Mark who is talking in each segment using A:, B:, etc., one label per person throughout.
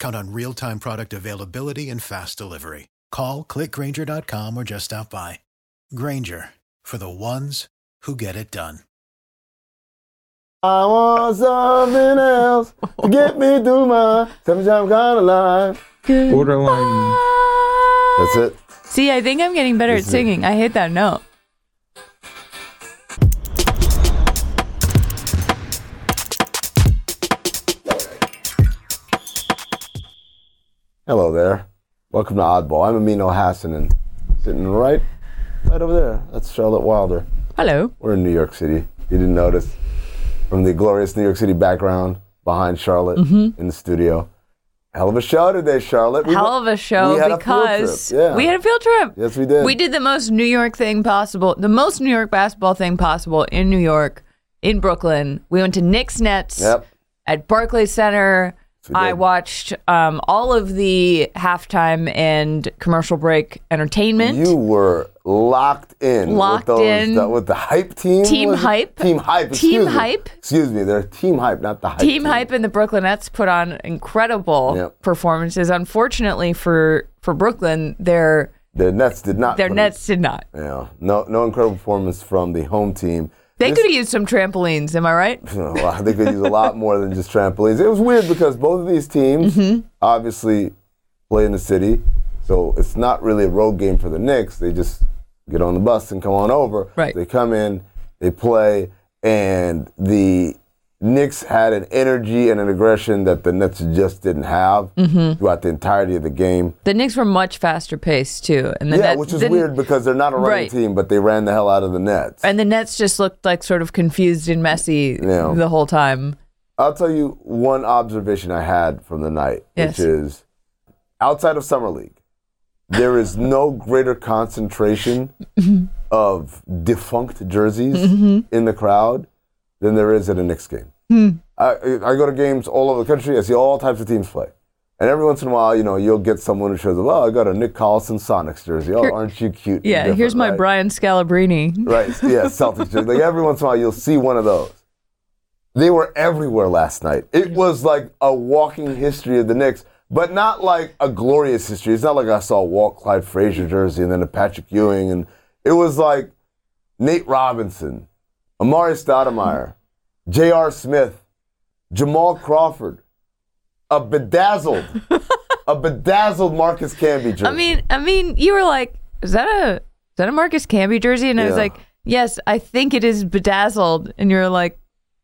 A: Count on real time product availability and fast delivery. Call clickgrainger.com or just stop by. Grainger for the ones who get it done.
B: I want something else to get me through my seven-time kind of life.
C: Borderline.
B: That's it.
D: See, I think I'm getting better at
B: This is it.
D: singing. I hit that note.
B: Hello there. Welcome to Oddball. I'm Amin Elhassan and sitting right, right over there. That's Charlotte Wilder.
D: Hello.
B: We're in New York City. You didn't notice from the glorious New York City background behind Charlotte in the studio. Hell of a show today, Charlotte. We
D: Mm-hmm. Hell of a show
B: we a
D: because
B: trip. Yeah.
D: we had a field trip.
B: Yes, we did.
D: We did the most New York thing possible, the most New York basketball thing possible in New York, in Brooklyn. We went to Knicks Nets
B: Yep.
D: at Barclays Center.
B: We
D: I watched um, all of the halftime and commercial break entertainment.
B: You were locked in.
D: Locked
B: with those,
D: in.
B: the- with the hype team.
D: Team
B: it?
D: Hype.
B: Team hype.
D: Team
B: me.
D: Hype.
B: Excuse me. They're team hype, not the hype.
D: Team Hype and the Brooklyn Nets put on incredible
B: Yep.
D: performances. Unfortunately for for Brooklyn, their
B: their Nets did not.
D: their Nets did not.
B: Yeah. No. No incredible performance from the home team.
D: They
B: This-
D: could have used some trampolines. Am I right?
B: They could use a lot more than just trampolines. It was weird because both of these teams
D: Mm-hmm.
B: obviously play in the city, so it's not really a road game for the Knicks. They just get on the bus and come on over.
D: Right.
B: They come in, they play, and the Knicks had an energy and an aggression that the Nets just didn't have
D: Mm-hmm.
B: throughout the entirety of the game.
D: The Knicks were much faster paced too, and the
B: yeah,
D: Nets
B: which is weird because they're not a running
D: Right.
B: team, but they ran the hell out of the Nets.
D: And the Nets just looked like sort of confused and messy
B: Yeah.
D: the whole time.
B: I'll tell you one observation I had from the night,
D: Yes.
B: which is outside of Summer League, there is no greater concentration of defunct jerseys in the crowd than there is at a Knicks game. Hmm. I, I go to games all over the country. I see all types of teams play. And every once in a while, you know, you'll get someone who shows up, oh, I got a Nick Collison Sonics jersey. Oh, aren't you cute?
D: Yeah, here's my
B: right?
D: Brian Scalabrine.
B: Right. Yeah, Celtics. jersey. Like every once in a while, you'll see one of those. They were everywhere last night. It was like a walking history of the Knicks, but not like a glorious history. It's not like I saw a Walt Clyde Frazier jersey and then a Patrick Ewing, and it was like Nate Robinson, Amar'e Stoudemire, J.R. Smith, Jamal Crawford, a bedazzled, a bedazzled Marcus Camby jersey.
D: I mean, I mean, you were like, "Is that a is that a Marcus Camby jersey?" And I was
B: Yeah.
D: like, "Yes, I think it is bedazzled." And you're like,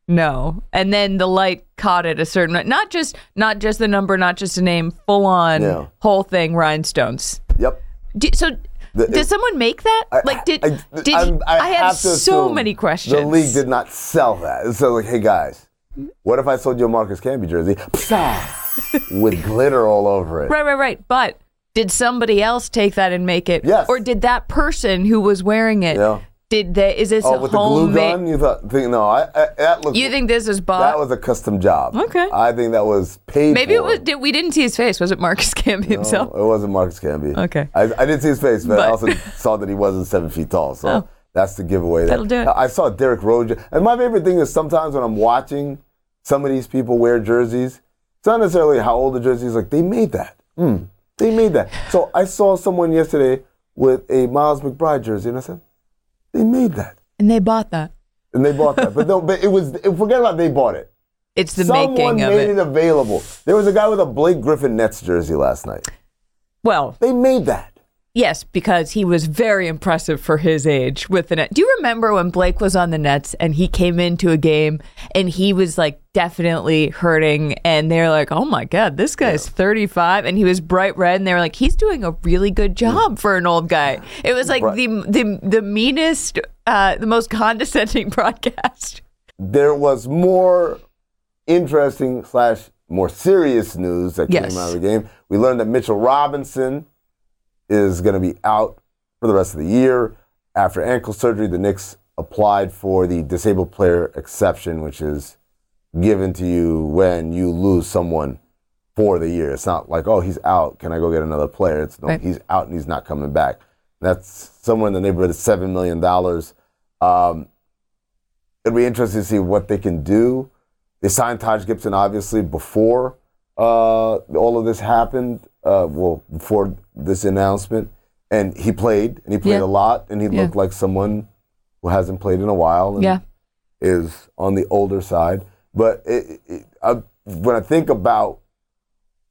D: "No." And then the light caught it a certain not just not just the number, not just a name, full on
B: Yeah.
D: whole thing rhinestones.
B: yep.
D: Do, so,
B: The-
D: did someone make that?
B: I-
D: like, did
B: I,
D: did I,
B: have
D: so many questions.
B: The league did not sell that. So like, hey guys, what if I sold you a Marcus Camby jersey with glitter all over it?
D: Right, right, right. But did somebody else take that and make it?
B: Yes.
D: Or did that person who was wearing it?
B: Yeah.
D: Did they? Is this
B: Oh,
D: a
B: with the glue
D: homemade?
B: gun? You thought? Think, no, I, I, that looked.
D: You think this is bought?
B: that was a custom job?
D: Okay.
B: I think that was paid.
D: Maybe it was. Did, we didn't see his face. Was it Marcus Camby himself?
B: It wasn't Marcus Camby.
D: Okay.
B: I, I didn't see his face, but, I
D: But-
B: also saw that he wasn't seven feet tall. So
D: Oh.
B: that's the giveaway. there.
D: That'll do it.
B: I saw Derrick Rose. And my favorite thing is sometimes when I'm watching some of these people wear jerseys, it's not necessarily how old the jersey is. Like they made that. Mm, they made that. So I saw someone yesterday with a Miles McBride jersey, and I said, they made that,
D: And they bought that.
B: and they bought that. but no, but it was forget about they bought it.
D: It's the
B: Someone
D: making of it.
B: Someone made
D: it.
B: it available. There was a guy with a Blake Griffin Nets jersey last night.
D: Well,
B: They made that.
D: Yes, because he was very impressive for his age with the net. Do you remember when Blake was on the Nets and he came into a game and he was like definitely hurting and they're like, "Oh my god, this guy's 35." And he was bright red and they were like, "He's doing a really good job for an old guy." It was like
B: Right.
D: the the the meanest uh the most condescending broadcast.
B: there was more interesting slash more serious news that
D: Yes.
B: came out of the game. We learned that Mitchell Robinson is going to be out for the rest of the year. After ankle surgery, the Knicks applied for the disabled player exception, which is given to you when you lose someone for the year. It's not like, oh, he's out. Can I go get another player? It's no,
D: Right.
B: he's out and he's not coming back. That's somewhere in the neighborhood of $7 million. Um, it'll be interesting to see what they can do. They signed Taj Gibson obviously before uh, all of this happened. Uh, well, before this announcement, and he played and he played
D: Yeah.
B: a lot, and he
D: Yeah.
B: looked like someone who hasn't played in a while. And
D: Yeah.
B: is on the older side. But it, it, I, when I think about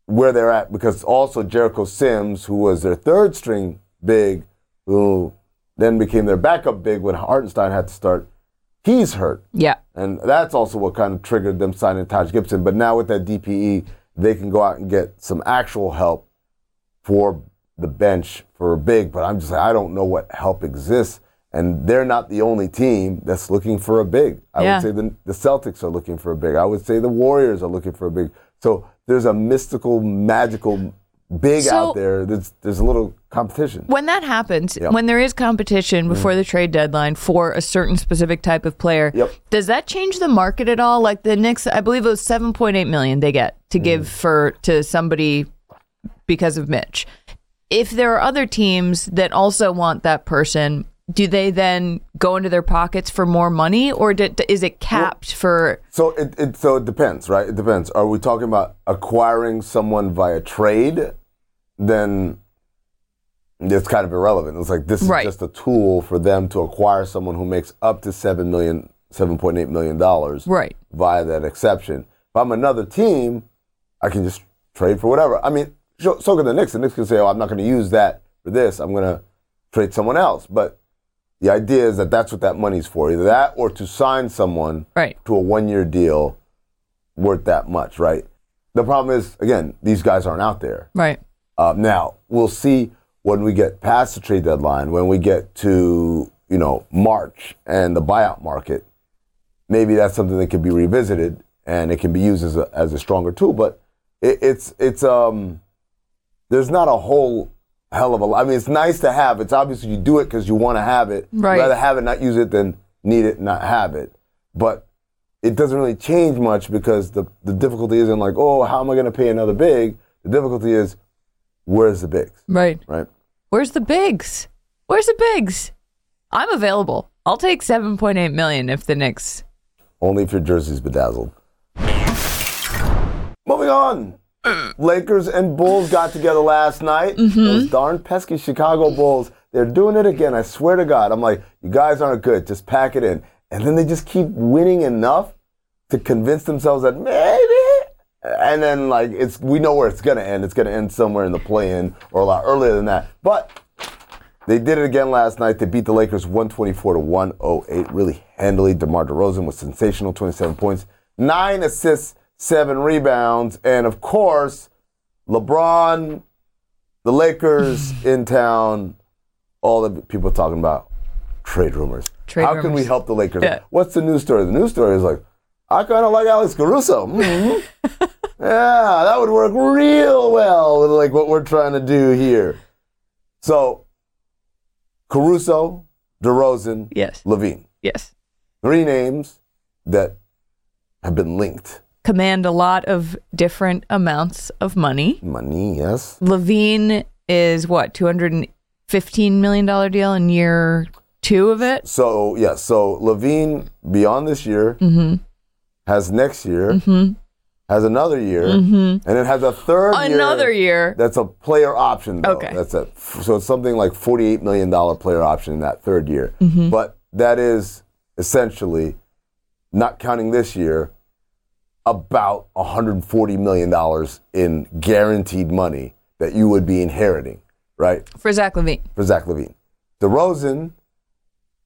B: where they're at, because also Jericho Sims, who was their third string big, who then became their backup big when Hartenstein had to start, he's hurt.
D: Yeah.
B: And that's also what kind of triggered them signing Taj Gibson. But now with that DPE, they can go out and get some actual help for the bench for a big. But I'm just like, I don't know what help exists. And they're not the only team that's looking for a big. I
D: Yeah.
B: would say the, the Celtics are looking for a big. I would say the Warriors are looking for a big. So there's a mystical, magical big
D: So-
B: out there. There's, there's a little competition.
D: When that happens,
B: Yep.
D: when there is competition mm-hmm. before the trade deadline for a certain specific type of player,
B: Yep.
D: does that change the market at all? Like the Knicks, I believe it was 7.8 million they get to mm-hmm. give for to somebody because of Mitch. If there are other teams that also want that person, do they then go into their pockets for more money or do, is it capped for
B: So it, it so it depends, right? It depends. Are we talking about acquiring someone via trade? Then it's kind of irrelevant. It's like this is
D: Right.
B: just a tool for them to acquire someone who makes up to seven million, seven point eight million dollars
D: right?
B: via that exception. If I'm another team, I can just trade for whatever. I mean, so, so can the Knicks. The Knicks can say, "Oh, I'm not going to use that for this. I'm going to trade someone else." But the idea is that that's what that money's for. Either that or to sign someone
D: Right.
B: to a one year deal worth that much, right? The problem is, again, these guys aren't out there.
D: Right.
B: Uh, now, we'll see when we get past the trade deadline, when we get to, you know, March and the buyout market, maybe that's something that can be revisited and it can be used as a, as a stronger tool. But it, it's, it's, um, there's not a whole hell of a lot. I mean, it's nice to have. It's obviously you do it because you want to have it.
D: Right.
B: Rather have it, not use it, than need it, not have it. But it doesn't really change much because the, the difficulty isn't like, oh, how am I going to pay another big? The difficulty is, where's the bigs,
D: Right.
B: right?
D: Where's the bigs? Where's the bigs? I'm available. I'll take 7.8 million if the Knicks.
B: Only if your jersey's bedazzled. Moving on. Lakers and Bulls got together last night. Mm-hmm. Those darn pesky Chicago Bulls. They're doing it again. I swear to God. I'm like, you guys aren't good. Just pack it in. And then they just keep winning enough to convince themselves that maybe. And then like it's we know where it's gonna end. It's gonna end somewhere in the play-in or a lot earlier than that. But they did it again last night. They beat the Lakers 124 to 108 really handily. DeMar DeRozan was sensational, 27 points, nine assists, seven rebounds, and of course, LeBron, the Lakers in town. All the people talking about trade rumors.
D: Trade
B: How can we help the Lakers?
D: Yeah.
B: What's the news story? The news story is like, I kind of like Alex Caruso. Mhm. yeah, that would work real well with like what we're trying to do here. So, Caruso, DeRozan,
D: Yes.
B: LaVine.
D: Yes.
B: Three names that have been linked.
D: Command a lot of different amounts of money.
B: Money, yes.
D: LaVine is what, $215 million deal in year two of it?
B: So, yeah, So, LaVine, beyond this year,
D: Mm-hmm.
B: has next year, has another year, and it has a third year.
D: Mm-hmm. Another year.
B: That's a player option, though.
D: Okay.
B: That's a so it's something like forty-eight million dollar player option in that third year.
D: Mm-hmm.
B: But that is essentially, not counting this year, about one hundred forty million dollars in guaranteed money that you would be inheriting, right?
D: For Zach LaVine.
B: For Zach LaVine, DeRozan,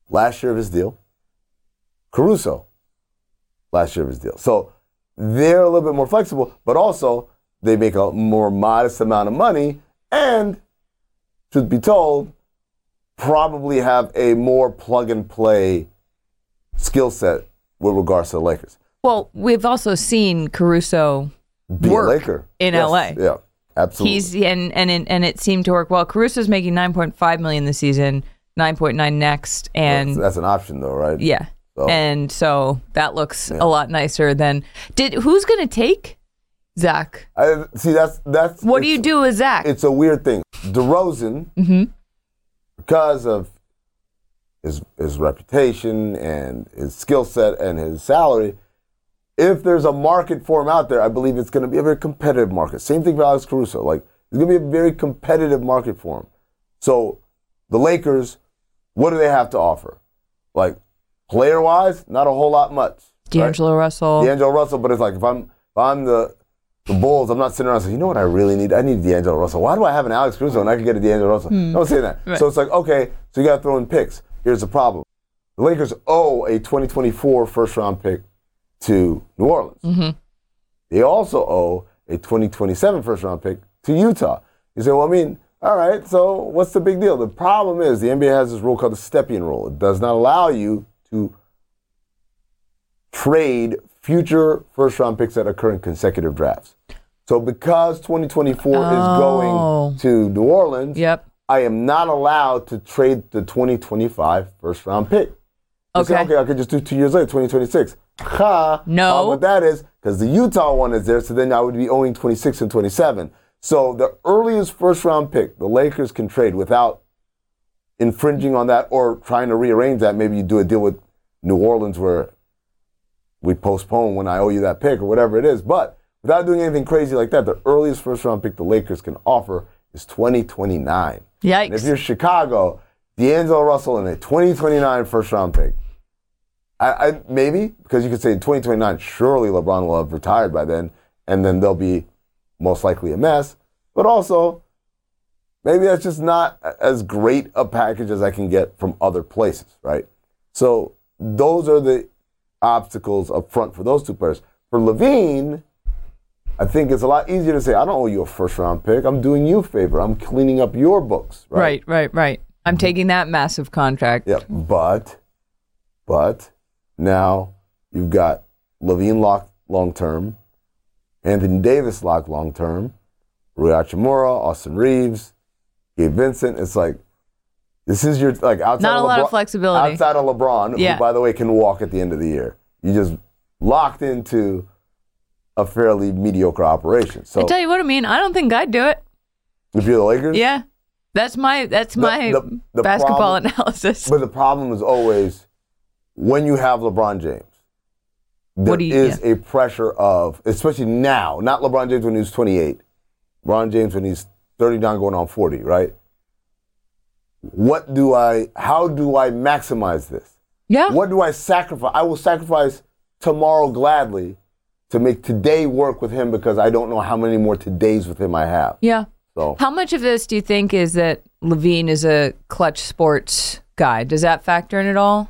B: last year of his deal. Caruso, last year of his deal. So they're a little bit more flexible, but also they make a more modest amount of money and, truth be told, probably have a more plug and play skill set with regards to the Lakers.
D: Well, we've also seen Caruso
B: Be
D: work
B: a Laker
D: in
B: Yes,
D: LA.
B: Yeah, absolutely.
D: He's and and it- and it seemed to work well. Caruso's making 9.5 million this season, 9.9 next, and
B: that's, that's an option though, right?
D: yeah.
B: So-
D: And so that looks a lot nicer than did who's going to take Zach?
B: I, see, that's that's.
D: What do you do with Zach?
B: It's a weird thing. DeRozan,
D: Mm-hmm.
B: because of his his reputation and his skill set and his salary, if there's a market for him out there, I believe it's going to be a very competitive market. Same thing for Alex Caruso. Like it's going to be a very competitive market for him. So the Lakers, what do they have to offer? Like player wise, not a whole lot much. right?
D: Russell.
B: D'Angelo Russell, but it's like if I'm if I'm the the Bulls, I'm not sitting around saying, you know what I really need? I need D'Angelo Russell. Why do I have an Alex Caruso and I can get a D'Angelo Russell? Hmm. Don't say that.
D: Right.
B: So it's like, okay, so you got to throw in picks. Here's the problem: the Lakers owe a 2024 first round pick to New Orleans. Mm-hmm. They also owe a 2027 first round pick to Utah. You say, well, I mean, all right, so what's the big deal? The problem is the NBA has this rule called the Stepien rule. It does not allow you to trade future first round picks that occur in consecutive drafts. So because 2024
D: Oh.
B: is going oh. to New Orleans,
D: Yep.
B: I am not allowed to trade the 2025 first round pick. You say,
D: Okay.
B: okay, I could just do two years later, 2026. Ha!
D: No.
B: What that is, because the Utah one is there, so then I would be owing 26 and 27. So the earliest first round pick the Lakers can trade without infringing on that or trying to rearrange that, maybe you do a deal with New Orleans where we postpone when I owe you that pick or whatever it is. But without doing anything crazy like that, the earliest first round pick the Lakers can offer is 2029. And if you're Chicago, D'Angelo Russell and a 2029 first round pick. I, I maybe because you could say in 2029, surely LeBron will have retired by then, and then they'll be most likely a mess. But also, maybe that's just not as great a package as I can get from other places, right? So those are the obstacles up front for those two players. For LaVine, I think it's a lot easier to say, I don't owe you a first round pick. I'm doing you a favor. I'm cleaning up your books, right?
D: Right, right, right. I'm taking that massive contract.
B: Yeah, but, but now you've got LaVine locked long term, Anthony Davis locked long term, Rui Hachimura, Austin Reaves, Gabe Vincent. It's like this is your like outside
D: Not
B: of
D: a lot of
B: LeBron-
D: flexibility.
B: outside of LeBron,
D: Yeah.
B: who by the way can walk at the end of the year. You just locked into a fairly mediocre operation. So
D: I tell you what I mean. I don't think I'd do it.
B: if you're the Lakers,
D: Yeah. That's my that's
B: The-
D: my
B: the- the
D: basketball
B: problem-
D: analysis.
B: But the problem is always when you have LeBron James, there
D: What you-
B: is a pressure of, especially now, not LeBron James when he was 28, LeBron James when he's 39 going on 40, right? What do I, how do I maximize this?
D: yeah.
B: What do I sacrifice? I will sacrifice tomorrow gladly to make today work with him because I don't know how many more todays with him I have.
D: Yeah.
B: So
D: How much of this do you think is that LaVine is a Klutch Sports guy? Does that factor in at all?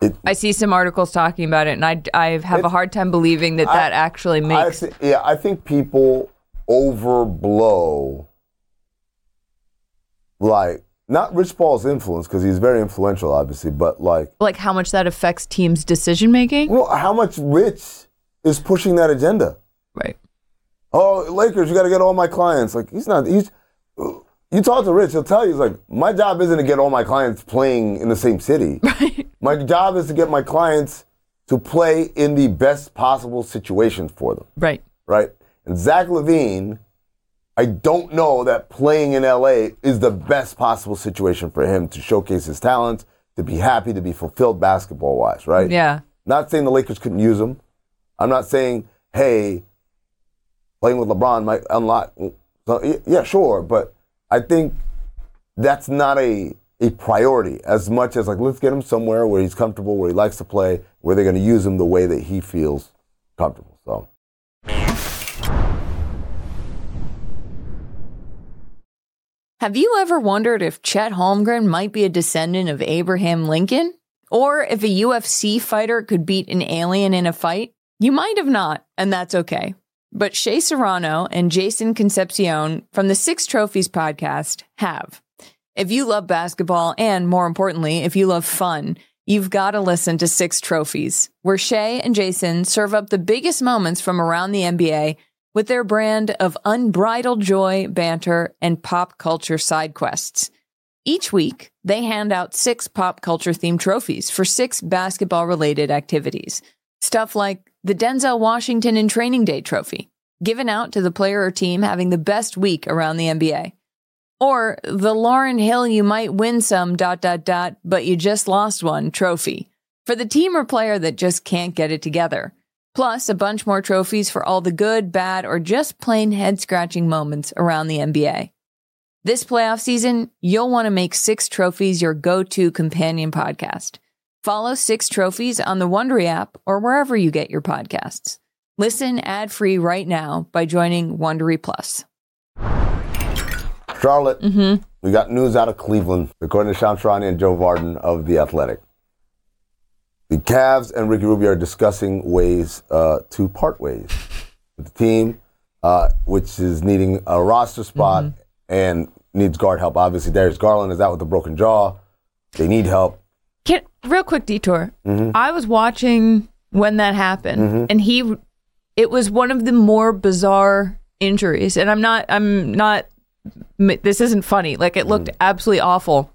B: It-
D: I see some articles talking about it, and I, I have a hard time believing that that actually
B: I
D: makes.
B: thi- yeah, I think people overblow like not Rich Paul's influence because he's very influential, obviously, but like,
D: like how much that affects teams' decision making.
B: well, how much Rich is pushing that agenda?
D: Right.
B: Oh, Lakers, you got to get all my clients. Like he's not. He's. You talk to Rich, he'll tell you. He's like, my job isn't to get all my clients playing in the same city.
D: Right.
B: My job is to get my clients to play in the best possible situations for them.
D: Right.
B: right? And Zach LaVine, I don't know that playing in LA is the best possible situation for him to showcase his talents, to be happy, to be fulfilled basketball wise, right?
D: Yeah.
B: Not saying the Lakers couldn't use him. I'm not saying, hey, playing with LeBron might unlock. Yeah, sure, but I think that's not a a priority as much as like let's get him somewhere where he's comfortable, where he likes to play, where they're going to use him the way that he feels comfortable. So.
D: Have you ever wondered if Chet Holmgren might be a descendant of Abraham Lincoln? Or if a UFC fighter could beat an alien in a fight? You might have not, and that's okay. But Shea Serrano and Jason Concepcion from the Six Trophies podcast have. If you love basketball, and more importantly, if you love fun, you've got to listen to Six Trophies, where Shea and Jason serve up the biggest moments from around the NBA with their brand of unbridled joy, banter, and pop culture side quests. Each week, they hand out six pop culture themed trophies for six basketball related activities. Stuff like the Denzel Washington in Training Day trophy, given out to the player or team having the best week around the NBA. Or the Lauryn Hill you might win some dot dot dot, but you just lost one trophy for the team or player that just can't get it together. Plus, a bunch more trophies for all the good, bad, or just plain head scratching moments around the NBA. This playoff season, you'll want to make Six Trophies your go to companion podcast. Follow Six Trophies on the Wondery app or wherever you get your podcasts. Listen ad free right now by joining Wondery Plus.
B: Charlotte, we got news out of Cleveland, according to Shams Charania and Joe Vardon of The Athletic. The Cavs and Ricky Rubio are discussing ways uh, to part ways with the team, uh, which is needing a roster spot and needs guard help. Obviously, Darius Garland is out with a broken jaw. They need help.
D: Real quick detour.
B: Mm-hmm.
D: I was watching when that happened, and he, it was one of the more bizarre injuries. And I'm not, I'm not. This isn't funny. Like it looked absolutely awful,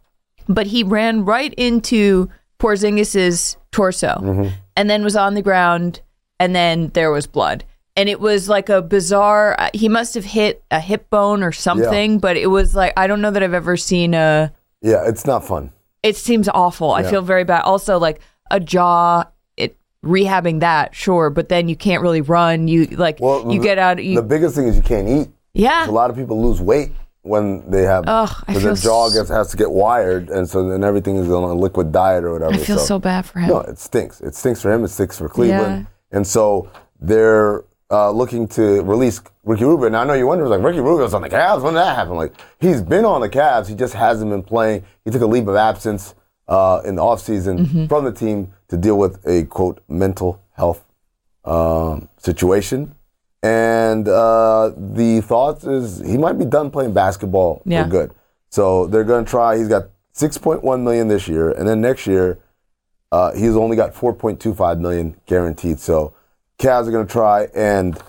D: but he ran right into Porzingis's torso, and then was on the ground, and then there was blood. And it was like a bizarre. uh, He must have hit a hip bone or something, but it was like I don't know that I've ever seen a
B: Yeah, it's not fun.
D: It seems awful. I
B: Yeah.
D: feel very bad. Also, like a jaw, it rehabbing that, sure, but then you can't really run. You like
B: Well,
D: you
B: the-
D: get out. You,
B: the biggest thing is you can't eat.
D: yeah,
B: A lot of people lose weight when they have
D: Ugh, I
B: because their
D: feel
B: jaw
D: s-
B: gets has to get wired, and so then everything is on a liquid diet or whatever.
D: I feel so bad for him.
B: No, it stinks. It stinks for him. It stinks for Cleveland. And so they're uh, looking to release Ricky Rubio. Now I know you wonder, like Ricky Rubio's on the Cavs. When did that happen? Like he's been on the Cavs. He just hasn't been playing. He took a leave of absence uh, in the offseason
D: Mm-hmm.
B: from the team to deal with a quote mental health um, situation. And uh, the thoughts is he might be done playing basketball
D: Yeah.
B: for good. So they're going to try. He's got 6.1 million this year, and then next year uh, he's only got 4.25 million guaranteed. So Cavs are going to try and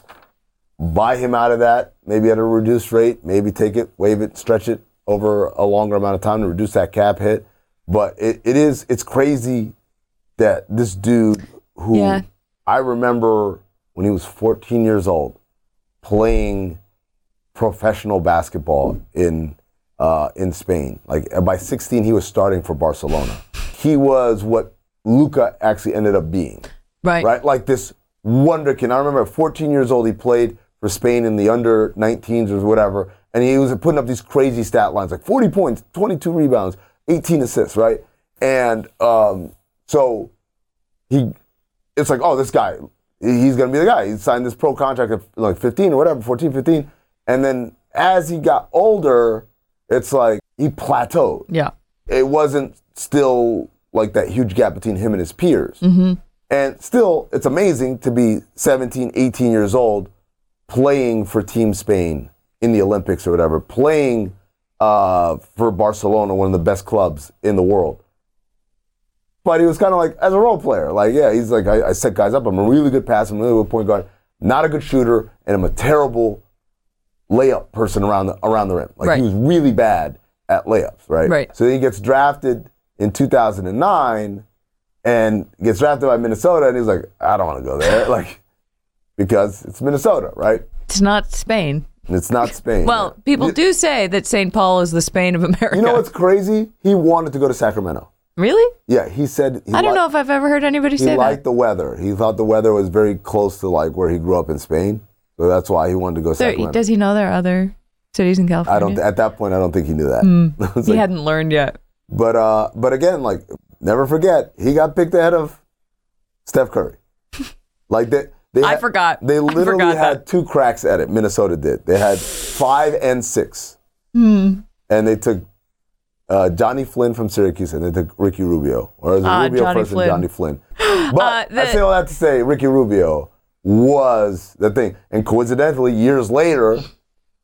B: buy him out of that, maybe at a reduced rate, maybe take it, waive it, stretch it over a longer amount of time to reduce that cap hit. But it, it is it's crazy that this dude who
D: Yeah.
B: I remember when he was 14 years old playing professional basketball in uh, in Spain. Like uh, by 16, he was starting for Barcelona. He was what Luka actually ended up being
D: right.
B: right? Like this wonderkin. I remember at 14 years old, he played for Spain in the under 19s or whatever, and he was putting up these crazy stat lines like 40 points, 22 rebounds, 18 assists, right? And um, so he, it's like, oh, this guy, he's gonna be the guy. He signed this pro contract at like 15 or whatever, 14, 15, and then as he got older, it's like he plateaued
D: Yeah.
B: it wasn't still like that huge gap between him and his peers. And still, it's amazing to be 17, 18 years old playing for Team Spain in the Olympics or whatever, playing uh, for Barcelona, one of the best clubs in the world. But he was kind of like, as a role player, like, yeah, he's like, I, I set guys up. I'm a really good passer, I'm a really good point guard, not a good shooter, and I'm a terrible layup person around the, around the rim. Like,
D: Right.
B: he was really bad at layups, right?
D: Right.
B: So he gets drafted in 2009 and gets drafted by Minnesota, and he's like, I don't want to go there, like, because it's Minnesota, right?
D: It's not Spain.
B: It's not Spain.
D: Well, people do say that St. Paul is the Spain of America.
B: You know what's crazy? He wanted to go to Sacramento.
D: really?
B: Yeah, he said. He
D: I don't know if I've ever heard anybody say that.
B: He liked the weather. He thought the weather was very close to like where he grew up in Spain, so that's why he wanted to go to
D: There,
B: Sacramento.
D: does he know there are other cities in California?
B: I don't. At that point, I don't think he knew that.
D: He
B: like-
D: hadn't learned yet.
B: But uh, but again, like never forget, he got picked ahead of Steph Curry. Like they, they
D: I
B: had-
D: forgot.
B: They literally
D: forgot
B: had
D: that.
B: two cracks at it. Minnesota did. They had five and six,
D: Hmm.
B: and they took uh, Johnny Flynn from Syracuse, and they took Ricky Rubio, or is it
D: Ah,
B: Rubio
D: Johnny
B: first
D: Flynn.
B: and Johnny Flynn? But
D: Uh,
B: I
D: the-
B: say all that to say, Ricky Rubio was the thing, and coincidentally, years later,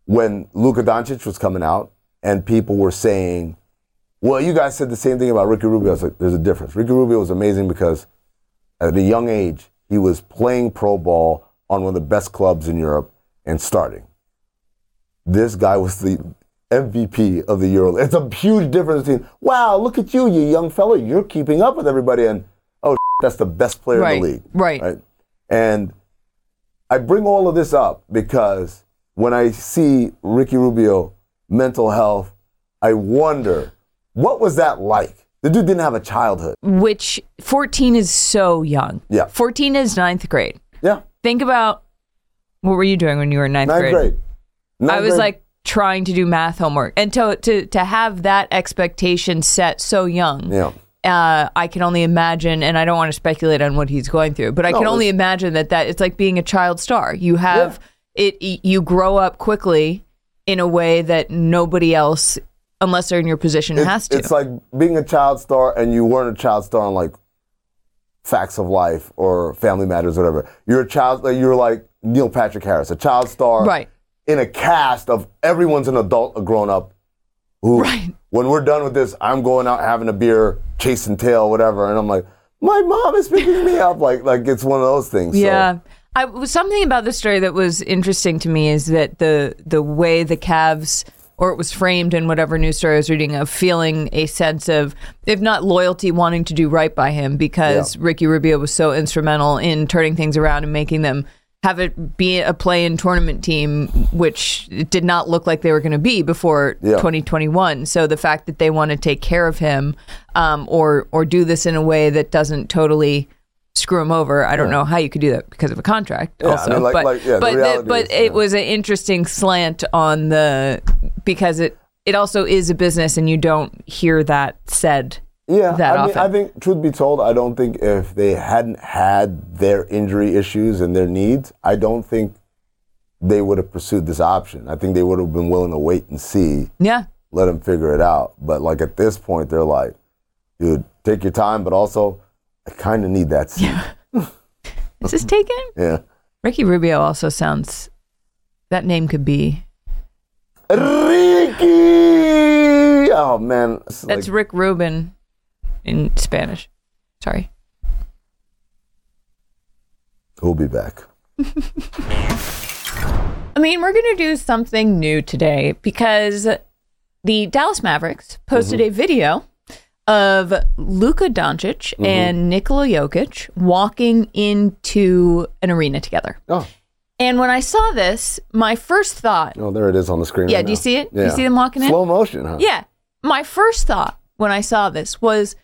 B: when Luka Doncic was coming out, and people were saying Well, you guys said the same thing about Ricky Rubio. I was like, there's a difference. Ricky Rubio was amazing because at a young age, he was playing pro ball on one of the best clubs in Europe and starting. This guy was the MVP of the Euro. It's a huge difference between, wow, look at you, you young fella, you're keeping up with everybody, and oh, that's the best player
D: Right,
B: in the league.
D: right.
B: Right. And I bring all of this up because when I see Ricky Rubio mental health, I wonder what was that like? The dude didn't have a childhood.
D: Which 14 is so young.
B: Yeah.
D: 14 is ninth grade.
B: Yeah,
D: Think about what were you doing when you were in ninth, grade?
B: ninth grade. Ninth
D: I was
B: grade.
D: like trying to do math homework, and to to to have that expectation set so young.
B: yeah,
D: uh, I can only imagine, and I don't want to speculate on what he's going through, but I
B: No,
D: can only imagine that that it's like being a child star. You have it, you grow up quickly in a way that nobody else, unless they're in your position,
B: it's,
D: has to.
B: it's like being a child star and you weren't a child star on like Facts of Life or Family Matters, or whatever. You're a child. You're like Neil Patrick Harris, a child star,
D: Right.
B: In a cast of everyone's an adult, a grown up. Who,
D: Right.
B: when we're done with this, I'm going out having a beer, chasing tail, whatever, and I'm like, my mom is picking me up, like like it's one of those things. So,
D: Yeah. I something about the story that was interesting to me is that the the way the Cavs or it was framed in whatever news story I was reading of feeling a sense of if not loyalty wanting to do right by him because
B: Yeah.
D: Ricky Rubio was so instrumental in turning things around and making them have it be a play in tournament team which it did not look like they were going to be before
B: Yeah.
D: 2021 so the fact that they want to take care of him um, or or do this in a way that doesn't totally screw him over. I don't know how you could do that because of a contract.
B: Yeah, I
D: also,
B: mean, like-
D: but
B: like, yeah, the
D: but but
B: is,
D: it
B: yeah.
D: was an interesting slant on the because it it also is a business and you don't hear that said.
B: Yeah,
D: that
B: I mean. I think, truth be told, I don't think if they hadn't had their injury issues and their needs, I don't think they would have pursued this option. I think they would have been willing to wait and see,
D: Yeah,
B: let them figure it out. But like at this point, they're like, dude, take your time, but also, I kind of need that seat.
D: is this taken?
B: Yeah.
D: Ricky Rubio also sounds. That name could be.
B: Ricky! Oh man, It's
D: That's
B: like-
D: Rick Rubin in Spanish. Sorry.
B: we'll be back.
D: I mean, we're going to do something new today because the Dallas Mavericks posted mm-hmm. a video of Luka Doncic and Nikola Jokic walking into an arena together.
B: Oh,
D: And when I saw this, my first thought,
B: oh, there it is on the screen.
D: Yeah,
B: right
D: do you see it? Do you see them walking in?
B: Slow motion, huh?
D: yeah, my first thought when I saw this was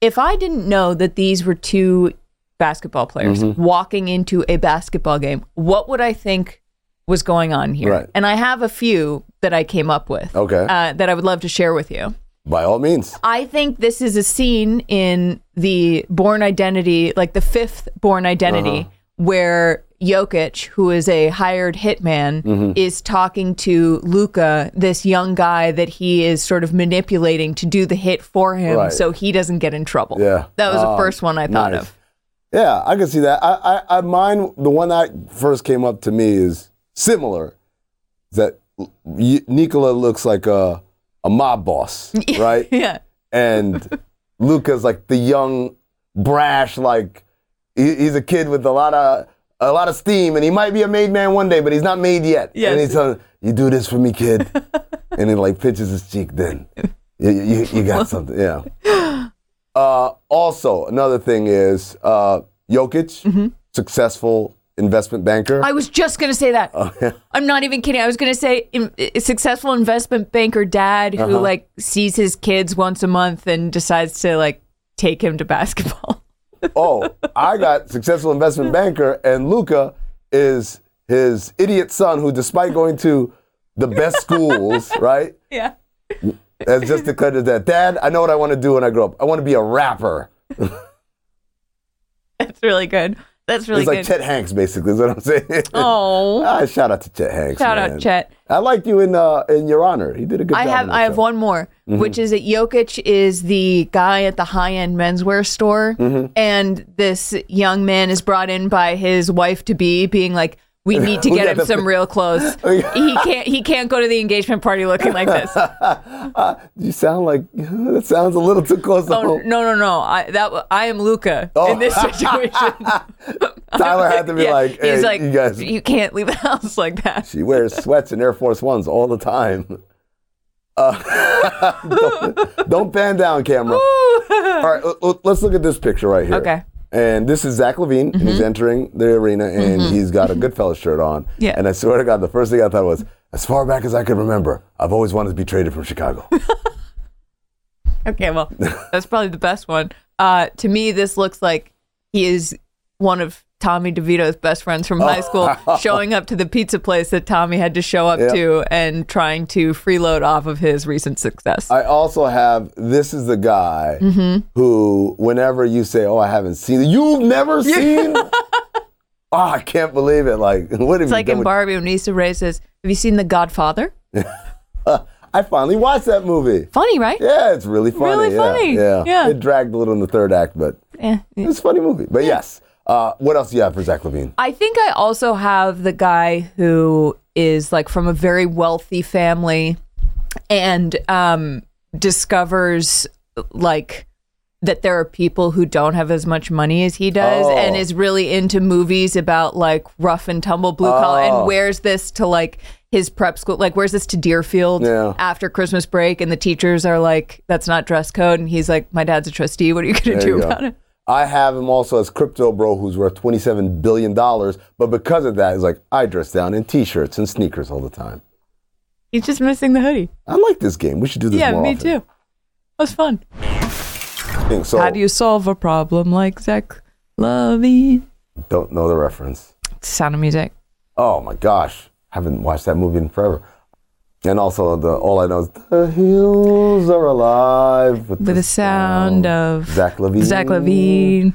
D: if I didn't know that these were two basketball players
B: Mm-hmm.
D: walking into a basketball game, what would I think was going on here?
B: Right.
D: And I have a few that I came up with
B: Okay.
D: uh, that I would love to share with you.
B: By all means.
D: I think this is a scene in the Bourne Identity, like the fifth Bourne Identity,
B: Uh-huh.
D: where Jokic, who is a hired hitman,
B: Mm-hmm.
D: is talking to Luka, this young guy that he is sort of manipulating to do the hit for him
B: Right.
D: so he doesn't get in trouble.
B: Yeah.
D: That was the
B: Oh,
D: first one I thought
B: nice.
D: of.
B: Yeah, I can see that. I, I, I mine the one that first came up to me is similar. That y- Nikola looks like a a mob boss, right?
D: Yeah.
B: And Luka's like the young, brash, like he, he's a kid with a lot of a lot of steam, and he might be a made man one day, but he's not made yet.
D: Yes.
B: And he's like, "You do this for me, kid," and he like pinches his cheek. Then you, you, you got something, yeah. Uh, also, another thing is uh, Jokic, successful investment banker.
D: I was just going to say that.
B: Oh,
D: I'm not even kidding. I was going to say in, a successful investment banker dad who
B: Uh-huh.
D: like sees his kids once a month and decides to like take him to basketball.
B: oh, I got successful investment banker, and Luka is his idiot son who, despite going to the best schools, right,
D: yeah.
B: has just declared dad, Dad, I know what I want to do when I grow up. I want to be a rapper.
D: That's really good. That's really
B: He's like
D: good.
B: Chet Hanks, basically, is what I'm saying.
D: oh.
B: ah, shout out to Chet Hanks.
D: Shout
B: man.
D: out Chet.
B: I liked you in uh, in Your Honor. He did a good
D: I
B: job.
D: have
B: in that
D: I have
B: show.
D: one more,
B: Mm-hmm.
D: which is that Jokic is the guy at the high end menswear store,
B: Mm-hmm.
D: and this young man is brought in by his wife to be, being like, We need to get him some real clothes. he can't. He can't go to the engagement party looking like this.
B: You sound like that sounds a little too close to
D: Oh
B: home.
D: no, no, no! I that I am Luka
B: Oh.
D: in this situation.
B: Tyler had to be
D: Yeah,
B: like, hey,
D: he's like,
B: you guys.
D: you can't leave the house like that.
B: She wears sweats and Air Force Ones all the time. Uh, don't, don't pan down, camera. All right, let's look at this picture right here.
D: Okay.
B: And this is Zach LaVine, and he's mm-hmm. entering the arena, and mm-hmm. he's got a mm-hmm. Goodfellas shirt on.
D: Yeah.
B: And I swear to God, the first thing I thought was, as far back as I can remember, I've always wanted to be traded from Chicago.
D: Okay, well, that's probably the best one. Uh, to me, this looks like he is one of Tommy DeVito's best friends from high school, showing up to the pizza place that Tommy had to show up
B: Yep.
D: to and trying to freeload off of his recent success.
B: I also have this is the guy
D: Mm-hmm.
B: who, whenever you say, "Oh, I haven't seen it," you've never seen. oh, I can't believe it! Like, what have
D: it's
B: you
D: like
B: done
D: in
B: with-
D: Barbie when Issa Rae says, "Have you seen The Godfather?"
B: I finally watched that movie.
D: Funny, right?
B: Yeah, it's really funny.
D: Really
B: yeah,
D: funny.
B: Yeah.
D: Yeah.
B: It dragged a little in the third act, but
D: Eh.
B: it's a funny movie. But yes. Uh, what else do you have for Zach LaVine?
D: I think I also have the guy who is like from a very wealthy family and um, discovers like that there are people who don't have as much money as he does
B: Oh.
D: and is really into movies about like rough and tumble blue collar
B: Oh.
D: and wears this to like his prep school like wears this to Deerfield
B: Yeah.
D: after Christmas break and the teachers are like that's not dress code and he's like my dad's a trustee what are you going to do
B: you go.
D: about it
B: I have him also as crypto bro, who's worth twenty-seven billion dollars. But because of that, he's like, I dress down in t-shirts and sneakers all the time.
D: he's just missing the hoodie
B: I like this game. We should do this
D: yeah
B: more
D: me
B: often.
D: too it was fun
B: So
D: How do you solve a problem like Zach LaVine?
B: don't know the reference.
D: Sound of Music.
B: Oh my gosh, haven't watched that movie in forever. And also the all I know is the hills are alive with,
D: With the sound of
B: Zach LaVine.
D: Zach LaVine.